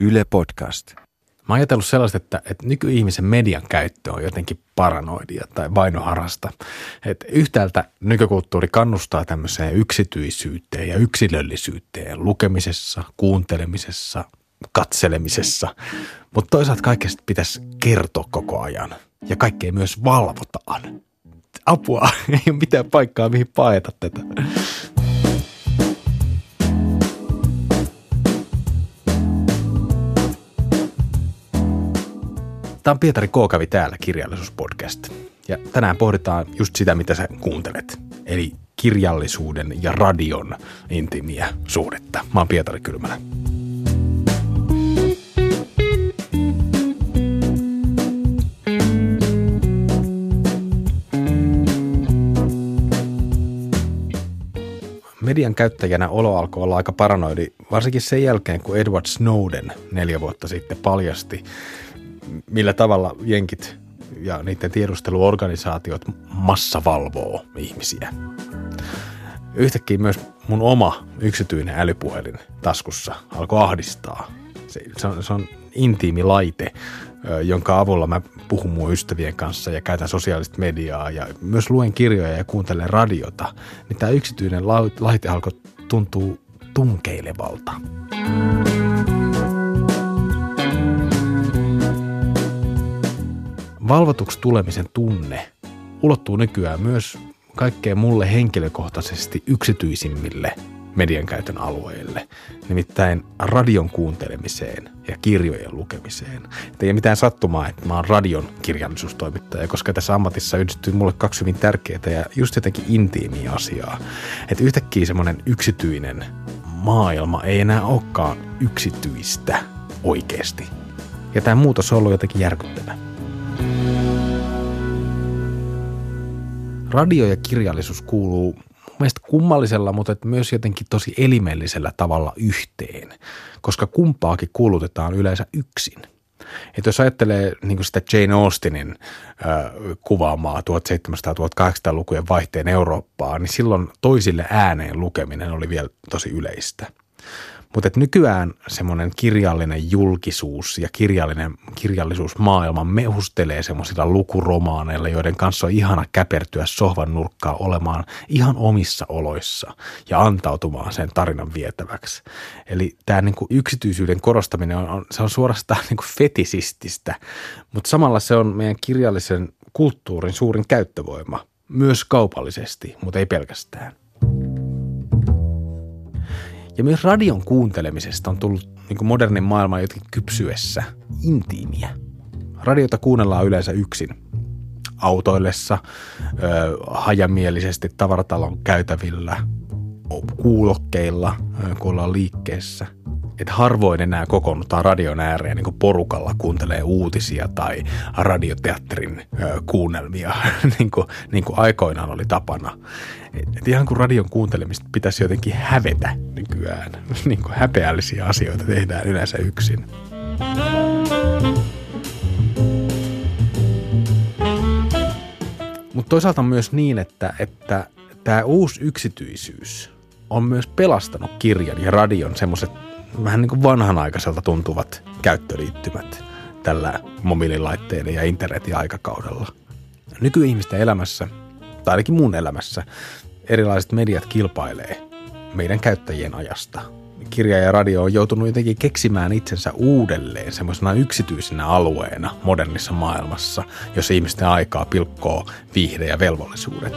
Yle Podcast. Mä oon ajatellut sellaista, että, että nykyihmisen median käyttö on jotenkin paranoidia tai vainoharasta. Että yhtäältä nykykulttuuri kannustaa tämmöiseen yksityisyyteen ja yksilöllisyyteen lukemisessa, kuuntelemisessa, katselemisessa. Mutta toisaalta kaikesta pitäisi kertoa koko ajan ja kaikkea myös valvotaan. Apua, ei ole mitään paikkaa mihin paeta tätä. Tämä on Pietari Kookavi täällä, kirjallisuuspodcast. Ja tänään pohditaan just sitä, mitä sä kuuntelet. Eli kirjallisuuden ja radion intiimiä suhdetta. Mä oon Pietari Kylmälä. median käyttäjänä olo alkoi olla aika paranoidi, varsinkin sen jälkeen, kun Edward Snowden neljä vuotta sitten paljasti, millä tavalla jenkit ja niiden tiedusteluorganisaatiot massavalvoo ihmisiä. Yhtäkkiä myös mun oma yksityinen älypuhelin taskussa alkoi ahdistaa. Se, se, on, se on intiimi laite, jonka avulla mä puhun mun ystävien kanssa ja käytän sosiaalista mediaa ja myös luen kirjoja ja kuuntelen radiota, niin tämä yksityinen laite alkoi tuntuu tunkeilevalta. Valvotuksi tulemisen tunne ulottuu nykyään myös kaikkeen mulle henkilökohtaisesti yksityisimmille median käytön alueille, nimittäin radion kuuntelemiseen ja kirjojen lukemiseen. Et ei mitään sattumaa, että mä oon radion kirjallisuustoimittaja, koska tässä ammatissa yhdistyy mulle kaksi hyvin tärkeää ja just jotenkin intiimiä asiaa. Että yhtäkkiä semmoinen yksityinen maailma ei enää olekaan yksityistä oikeasti. Ja tämä muutos on ollut jotenkin järkyttävä. Radio ja kirjallisuus kuuluu mielestä kummallisella, mutta myös jotenkin tosi elimellisellä tavalla yhteen, koska kumpaakin kuulutetaan yleensä yksin. Että jos ajattelee niin sitä Jane Austinin äh, kuvaamaa 1700-1800-lukujen vaihteen Eurooppaa, niin silloin toisille ääneen lukeminen oli vielä tosi yleistä – mutta nykyään semmoinen kirjallinen julkisuus ja kirjallinen, kirjallisuusmaailma mehustelee semmoisilla lukuromaaneilla, joiden kanssa on ihana käpertyä sohvan nurkkaa olemaan ihan omissa oloissa ja antautumaan sen tarinan vietäväksi. Eli tämä niinku yksityisyyden korostaminen on, on, se on suorastaan niinku fetisististä, mutta samalla se on meidän kirjallisen kulttuurin suurin käyttövoima, myös kaupallisesti, mutta ei pelkästään. Ja myös radion kuuntelemisesta on tullut niin modernin maailman jotenkin kypsyessä intiimiä. Radiota kuunnellaan yleensä yksin. Autoillessa, ö, hajamielisesti tavaratalon käytävillä, kuulokkeilla, kun ollaan liikkeessä – että harvoin enää kokoonnutaan radion ääreen niin porukalla kuuntelee uutisia tai radioteatterin ö, kuunnelmia, niin, kuin, niin kuin aikoinaan oli tapana. Et, et ihan kuin radion kuuntelemista pitäisi jotenkin hävetä nykyään. niin kuin häpeällisiä asioita tehdään yleensä yksin. Mutta toisaalta myös niin, että, että tämä uusi yksityisyys on myös pelastanut kirjan ja radion semmoiset vähän niin kuin vanhanaikaiselta tuntuvat käyttöliittymät tällä mobiililaitteiden ja internetin aikakaudella. Nykyihmisten elämässä, tai ainakin mun elämässä, erilaiset mediat kilpailee meidän käyttäjien ajasta. Kirja ja radio on joutunut jotenkin keksimään itsensä uudelleen semmoisena yksityisenä alueena modernissa maailmassa, jossa ihmisten aikaa pilkkoo viihde ja velvollisuudet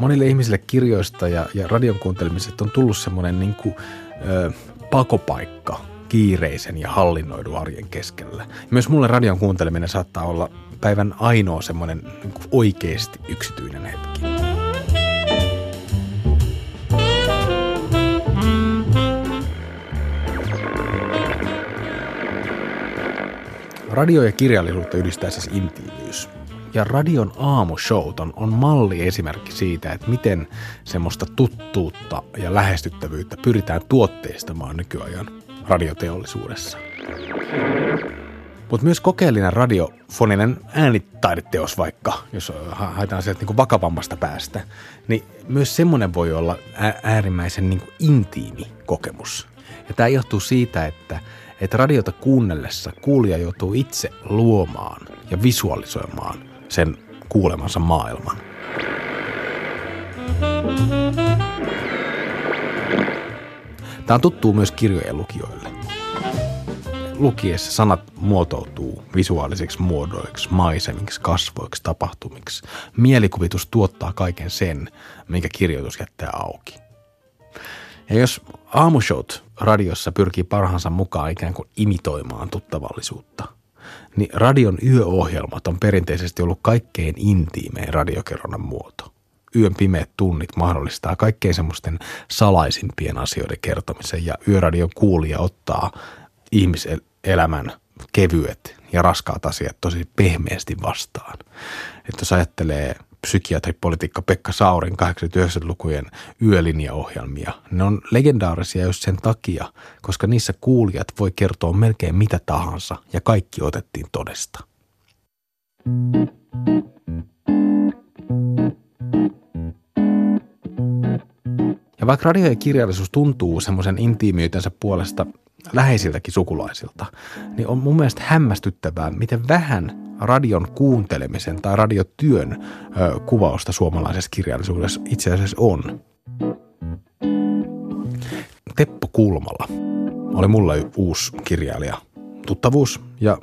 monille ihmisille kirjoista ja, ja radion kuuntelemiset on tullut semmoinen niin kuin, ö, pakopaikka kiireisen ja hallinnoidun arjen keskellä. Myös mulle radion kuunteleminen saattaa olla päivän ainoa semmoinen niin oikeasti yksityinen hetki. Radio ja kirjallisuutta yhdistää siis intiimiys – ja radion aamushowt on, on malli esimerkki siitä, että miten semmoista tuttuutta ja lähestyttävyyttä pyritään tuotteistamaan nykyajan radioteollisuudessa. Mutta myös kokeellinen radiofoninen äänitaideteos vaikka, jos haetaan sieltä niin vakavammasta päästä, niin myös semmoinen voi olla äärimmäisen niin intiimi kokemus. Ja tämä johtuu siitä, että, että radiota kuunnellessa kuulija joutuu itse luomaan ja visualisoimaan sen kuulemansa maailman. Tämä on tuttuu myös kirjojen lukijoille. Lukiessa sanat muotoutuu visuaalisiksi muodoiksi, maisemiksi, kasvoiksi, tapahtumiksi. Mielikuvitus tuottaa kaiken sen, minkä kirjoitus jättää auki. Ja jos aamushowt radiossa pyrkii parhaansa mukaan ikään kuin imitoimaan tuttavallisuutta, niin radion yöohjelmat on perinteisesti ollut kaikkein intiimein radiokerronnan muoto. Yön pimeät tunnit mahdollistaa kaikkein semmoisten salaisimpien asioiden kertomisen ja yöradion kuulija ottaa ihmiselämän kevyet ja raskaat asiat tosi pehmeästi vastaan. Että jos ajattelee – psykiatripolitiikka Pekka Saurin 80-90-lukujen yölinjaohjelmia. Ne on legendaarisia just sen takia, koska niissä kuulijat voi kertoa melkein mitä tahansa ja kaikki otettiin todesta. Ja vaikka radio ja kirjallisuus tuntuu semmoisen intiimiytensä puolesta läheisiltäkin sukulaisilta, niin on mun mielestä hämmästyttävää, miten vähän radion kuuntelemisen tai radiotyön ö, kuvausta suomalaisessa kirjallisuudessa itse asiassa on. Teppo Kulmala oli mulle uusi kirjailija tuttavuus ja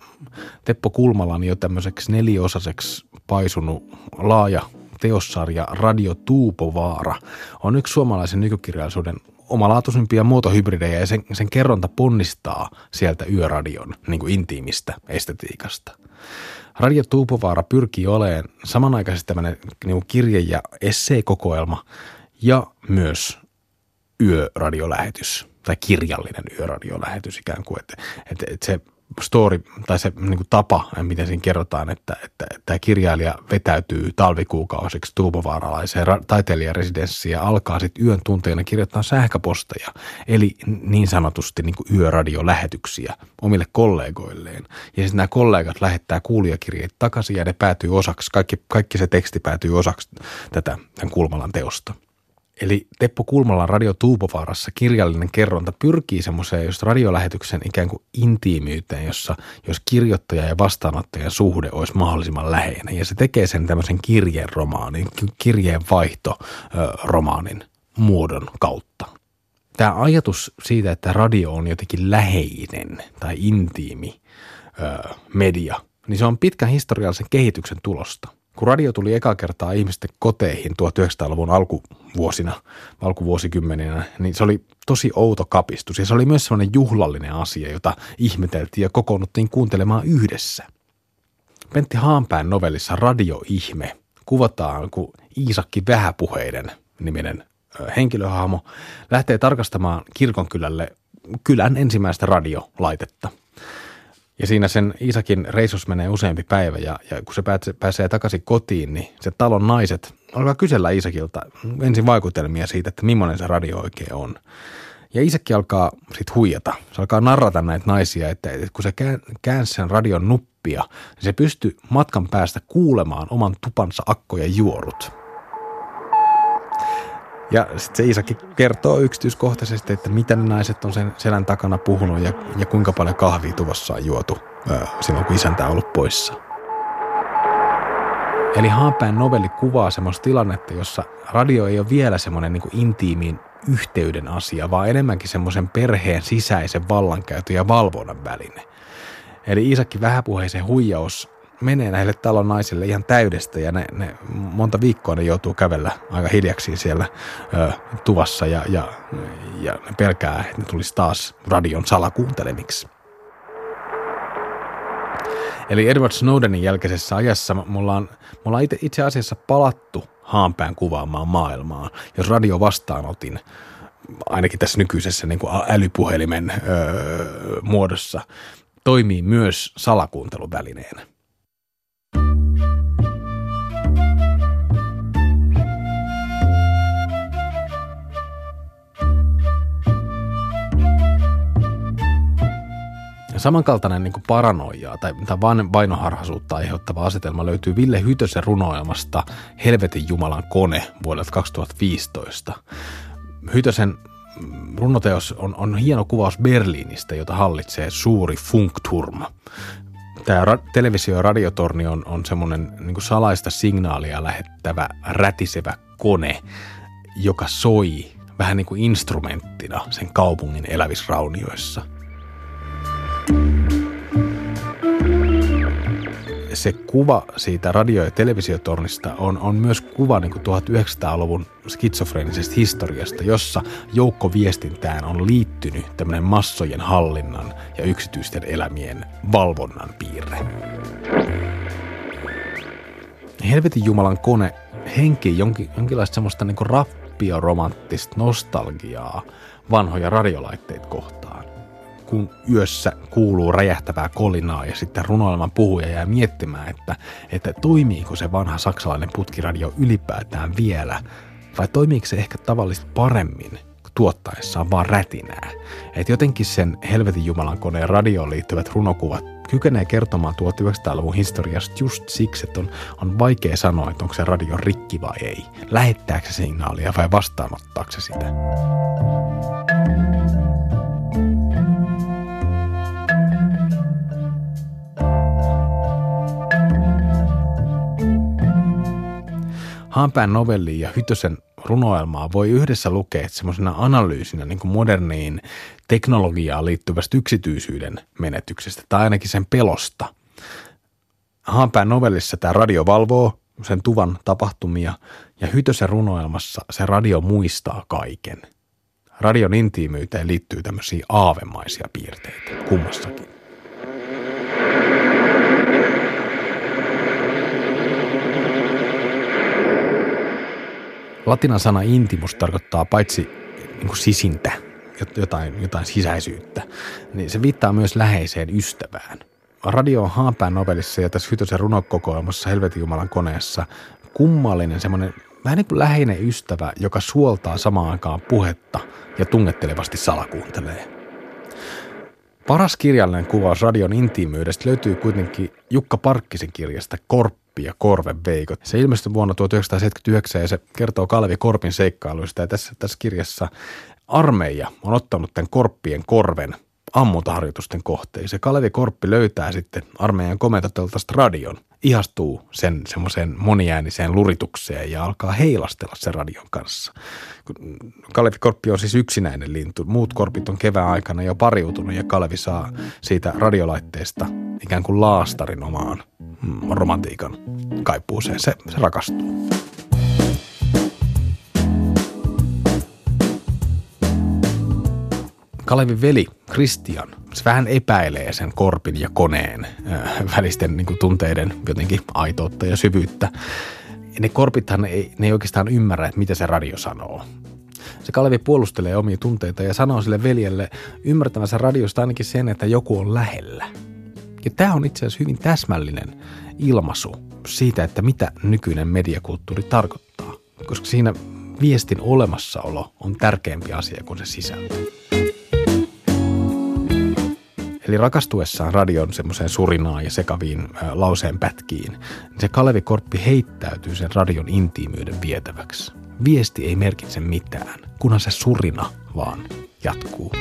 Teppo Kulmala on jo tämmöiseksi neliosaiseksi paisunut laaja teossarja Radio Tuupovaara on yksi suomalaisen nykykirjallisuuden omalaatuisimpia muotohybridejä ja sen, sen kerronta ponnistaa sieltä yöradion niin kuin intiimistä estetiikasta. Radio Tuupovaara pyrkii olemaan samanaikaisesti tämmöinen niin kirje- ja esseekokoelma ja myös yöradiolähetys tai kirjallinen yöradiolähetys ikään kuin, että, että, että se story tai se niin kuin tapa, miten siinä kerrotaan, että, että, että tämä kirjailija vetäytyy talvikuukausiksi tuupovaaralaiseen ra- taiteilijaresidenssiin ja alkaa sitten yön tunteina kirjoittaa sähköposteja, eli niin sanotusti niin kuin yöradiolähetyksiä omille kollegoilleen. Ja sitten nämä kollegat lähettää kuulijakirjeet takaisin ja ne päätyy osaksi, kaikki, kaikki se teksti päätyy osaksi tätä tämän Kulmalan teosta. Eli Teppo Kulmalan Radio Tuupovaarassa kirjallinen kerronta pyrkii semmoiseen just radiolähetyksen ikään kuin intiimiyteen, jossa jos kirjoittaja ja vastaanottajan suhde olisi mahdollisimman läheinen. Ja se tekee sen tämmöisen kirjeen romaanin, kirjeen vaihto romaanin muodon kautta. Tämä ajatus siitä, että radio on jotenkin läheinen tai intiimi ö, media, niin se on pitkän historiallisen kehityksen tulosta kun radio tuli eka kertaa ihmisten koteihin 1900-luvun alkuvuosina, alkuvuosikymmeninä, niin se oli tosi outo kapistus. Ja se oli myös sellainen juhlallinen asia, jota ihmeteltiin ja kokoonnuttiin kuuntelemaan yhdessä. Pentti Haanpään novellissa Radioihme kuvataan, kun Iisakki Vähäpuheiden niminen henkilöhahmo lähtee tarkastamaan kirkonkylälle kylän ensimmäistä radiolaitetta – ja siinä sen Iisakin reisus menee useampi päivä ja, ja kun se pääsee, pääsee takaisin kotiin, niin se talon naiset alkaa kysellä Iisakilta ensin vaikutelmia siitä, että millainen se radio oikein on. Ja Iisakki alkaa sitten huijata. Se alkaa narrata näitä naisia, että, että kun se käänsi sen radion nuppia, niin se pystyy matkan päästä kuulemaan oman tupansa akkoja juorut. Ja sitten se Iisakki kertoo yksityiskohtaisesti, että mitä ne naiset on sen selän takana puhunut ja, ja kuinka paljon kahvia tuvassa on juotu ää, silloin, kun isäntä on ollut poissa. Eli Haapään novelli kuvaa semmoista tilannetta, jossa radio ei ole vielä semmoinen niin intiimin yhteyden asia, vaan enemmänkin semmoisen perheen sisäisen vallankäytön ja valvonnan väline. Eli Iisakki vähäpuheisen huijaus menee näille talon naisille ihan täydestä ja ne, ne monta viikkoa ne joutuu kävellä aika hiljaksi siellä ö, tuvassa ja, ja, ja ne pelkää, että ne tulisi taas radion salakuuntelemiksi. Eli Edward Snowdenin jälkeisessä ajassa mulla on, mulla on itse, itse asiassa palattu haanpään kuvaamaan maailmaa, jos radio vastaanotin ainakin tässä nykyisessä niin kuin älypuhelimen öö, muodossa, toimii myös salakuunteluvälineenä. Samankaltainen niin paranoiaa tai, tai vainoharhaisuutta aiheuttava asetelma löytyy Ville Hytösen runoilmasta Helvetin Jumalan kone vuodelta 2015. Hytösen runoteos on, on hieno kuvaus Berliinistä, jota hallitsee suuri Funkturm. Tämä ra- televisio- ja radiotorni on, on semmoinen niin salaista signaalia lähettävä rätisevä kone, joka soi vähän niin kuin instrumenttina sen kaupungin elävisraunioissa – se kuva siitä radio- ja televisiotornista on, on myös kuva niin 1900-luvun skitsofreenisesta historiasta, jossa joukkoviestintään on liittynyt tämmöinen massojen hallinnan ja yksityisten elämien valvonnan piirre. Helvetin Jumalan kone henki jonkin, jonkinlaista semmoista niin rappioromanttista nostalgiaa vanhoja radiolaitteita kohtaan kun yössä kuuluu räjähtävää kolinaa ja sitten runoilman puhuja jää miettimään, että, että toimiiko se vanha saksalainen putkiradio ylipäätään vielä vai toimiiko se ehkä tavallisesti paremmin tuottaessaan vaan rätinää. Että jotenkin sen helvetin jumalan koneen radioon liittyvät runokuvat kykenee kertomaan 1900-luvun historiasta just siksi, että on, on vaikea sanoa, että onko se radio rikki vai ei. Lähettääkö se signaalia vai vastaanottaako se sitä. Haanpään novelliin ja Hytösen runoelmaa voi yhdessä lukea semmoisena analyysinä niin kuin moderniin teknologiaan liittyvästä yksityisyyden menetyksestä tai ainakin sen pelosta. Haanpään novellissa tämä radio valvoo sen tuvan tapahtumia ja Hytösen runoelmassa se radio muistaa kaiken. Radion intiimyyteen liittyy tämmöisiä aavemaisia piirteitä kummassakin. Latinan sana intimus tarkoittaa paitsi niin kuin sisintä, jotain, jotain sisäisyyttä, niin se viittaa myös läheiseen ystävään. Radio on Haapään novellissa ja tässä Hytösen runokokoelmassa Helvetin Jumalan koneessa kummallinen semmoinen vähän niin kuin läheinen ystävä, joka suoltaa samaan aikaan puhetta ja tungettelevasti salakuuntelee. Paras kirjallinen kuvaus radion intiimyydestä löytyy kuitenkin Jukka Parkkisen kirjasta Korppi Korppi ja Korven veikot. Se ilmestyi vuonna 1979 ja se kertoo Kalevi Korpin seikkailuista. Ja tässä, tässä kirjassa armeija on ottanut tämän Korppien korven ammuntaharjoitusten kohteeksi. Kalevi Korppi löytää sitten armeijan komentoteltasta radion, ihastuu sen semmoiseen moniääniseen luritukseen ja alkaa heilastella sen radion kanssa. Kalevi Korppi on siis yksinäinen lintu. Muut korpit on kevään aikana jo pariutunut ja Kalevi saa siitä radiolaitteesta ikään kuin laastarin omaan mm, romantiikan kaipuuseen. Se, se rakastuu. Kalevin veli Christian se vähän epäilee sen korpin ja koneen äh, välisten niin kuin, tunteiden jotenkin aitoutta ja syvyyttä. Ne korpithan ei, ne ei oikeastaan ymmärrä, että mitä se radio sanoo. Se Kalevi puolustelee omia tunteita ja sanoo sille veljelle ymmärtävänsä radiosta ainakin sen, että joku on lähellä. Ja tämä on itse asiassa hyvin täsmällinen ilmaisu siitä, että mitä nykyinen mediakulttuuri tarkoittaa. Koska siinä viestin olemassaolo on tärkeämpi asia kuin se sisältö. Eli rakastuessaan radion semmoiseen surinaan ja sekaviin lauseen pätkiin, niin se Kalevi Korppi heittäytyy sen radion intiimyyden vietäväksi. Viesti ei merkitse mitään, kunhan se surina vaan jatkuu.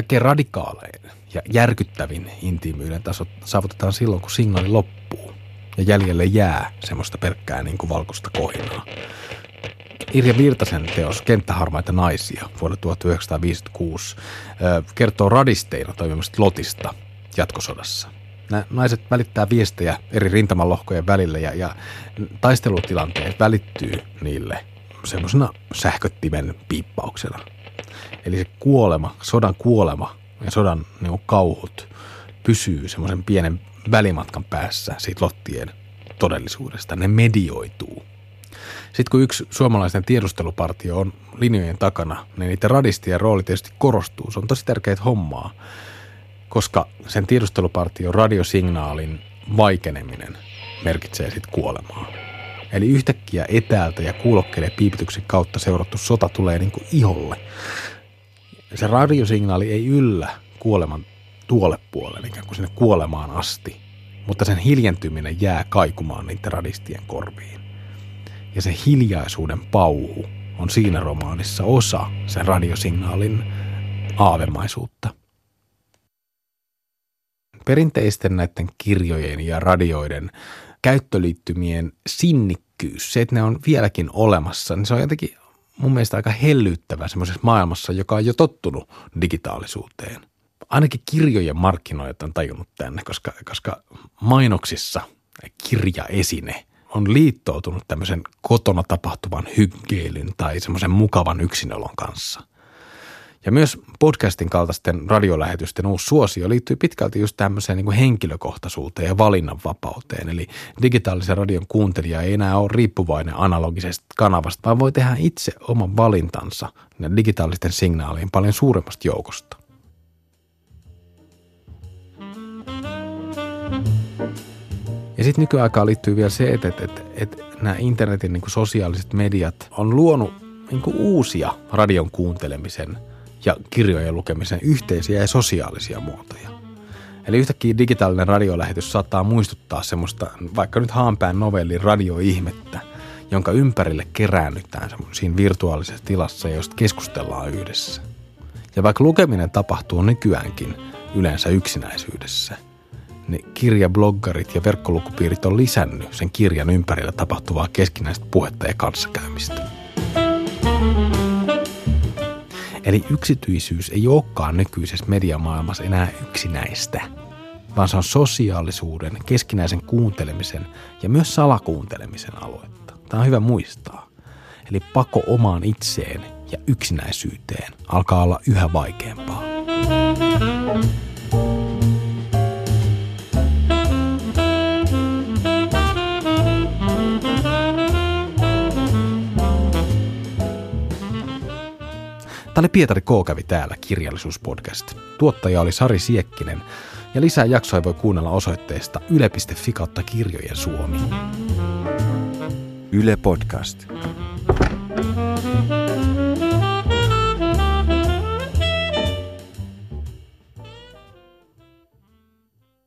Kaikkein radikaalein ja järkyttävin intiimyyden taso saavutetaan silloin, kun signaali loppuu ja jäljelle jää semmoista pelkkää niin kuin valkoista kohinaa. Irja Virtasen teos Kenttäharmaita naisia vuonna 1956 kertoo radisteina toimimasta Lotista jatkosodassa. Nämä naiset välittää viestejä eri rintamalohkojen välille ja, ja taistelutilanteet välittyy niille semmoisena sähköttimen piippauksena – Eli se kuolema, sodan kuolema ja sodan niin kuin kauhut pysyy semmoisen pienen välimatkan päässä siitä lottien todellisuudesta. Ne medioituu. Sitten kun yksi suomalaisten tiedustelupartio on linjojen takana, niin niiden radistien rooli tietysti korostuu. Se on tosi tärkeää hommaa, koska sen tiedustelupartion radiosignaalin vaikeneminen merkitsee sitten kuolemaa. Eli yhtäkkiä etäältä ja kuulokkeiden piipityksen kautta seurattu sota tulee niin kuin iholle. Se radiosignaali ei yllä kuoleman tuolle puolelle, ikään kuin sinne kuolemaan asti, mutta sen hiljentyminen jää kaikumaan niiden radistien korviin. Ja se hiljaisuuden pauhu on siinä romaanissa osa sen radiosignaalin aavemaisuutta. Perinteisten näiden kirjojen ja radioiden käyttöliittymien sinnikkyys, se, että ne on vieläkin olemassa, niin se on jotenkin mun mielestä aika hellyttävä semmoisessa maailmassa, joka on jo tottunut digitaalisuuteen. Ainakin kirjojen markkinoijat on tajunnut tänne, koska, koska mainoksissa kirjaesine on liittoutunut tämmöisen kotona tapahtuvan hyggeilyn tai semmoisen mukavan yksinolon kanssa. Ja myös podcastin kaltaisten radiolähetysten uusi suosio liittyy pitkälti just tämmöiseen niin kuin henkilökohtaisuuteen ja valinnanvapauteen. Eli digitaalisen radion kuuntelija ei enää ole riippuvainen analogisesta kanavasta, vaan voi tehdä itse oman valintansa digitaalisten signaalien paljon suuremmasta joukosta. Ja sitten nykyaikaan liittyy vielä se, että, että, että, että nämä internetin niin kuin sosiaaliset mediat on luonut niin kuin uusia radion kuuntelemisen – ja kirjojen lukemisen yhteisiä ja sosiaalisia muotoja. Eli yhtäkkiä digitaalinen radiolähetys saattaa muistuttaa semmoista vaikka nyt haanpään novellin radioihmettä, jonka ympärille keräännytään siinä virtuaalisessa tilassa, josta keskustellaan yhdessä. Ja vaikka lukeminen tapahtuu nykyäänkin yleensä yksinäisyydessä, niin kirjabloggarit ja verkkolukupiirit on lisännyt sen kirjan ympärillä tapahtuvaa keskinäistä puhetta ja kanssakäymistä. Eli yksityisyys ei olekaan nykyisessä mediamaailmassa enää yksinäistä, vaan se on sosiaalisuuden, keskinäisen kuuntelemisen ja myös salakuuntelemisen aluetta. Tämä on hyvä muistaa. Eli pako omaan itseen ja yksinäisyyteen alkaa olla yhä vaikeampaa. Tämä oli Pietari K. kävi täällä kirjallisuuspodcast. Tuottaja oli Sari Siekkinen ja lisää jaksoja voi kuunnella osoitteesta yle.fi kautta kirjojen suomi. Yle Podcast.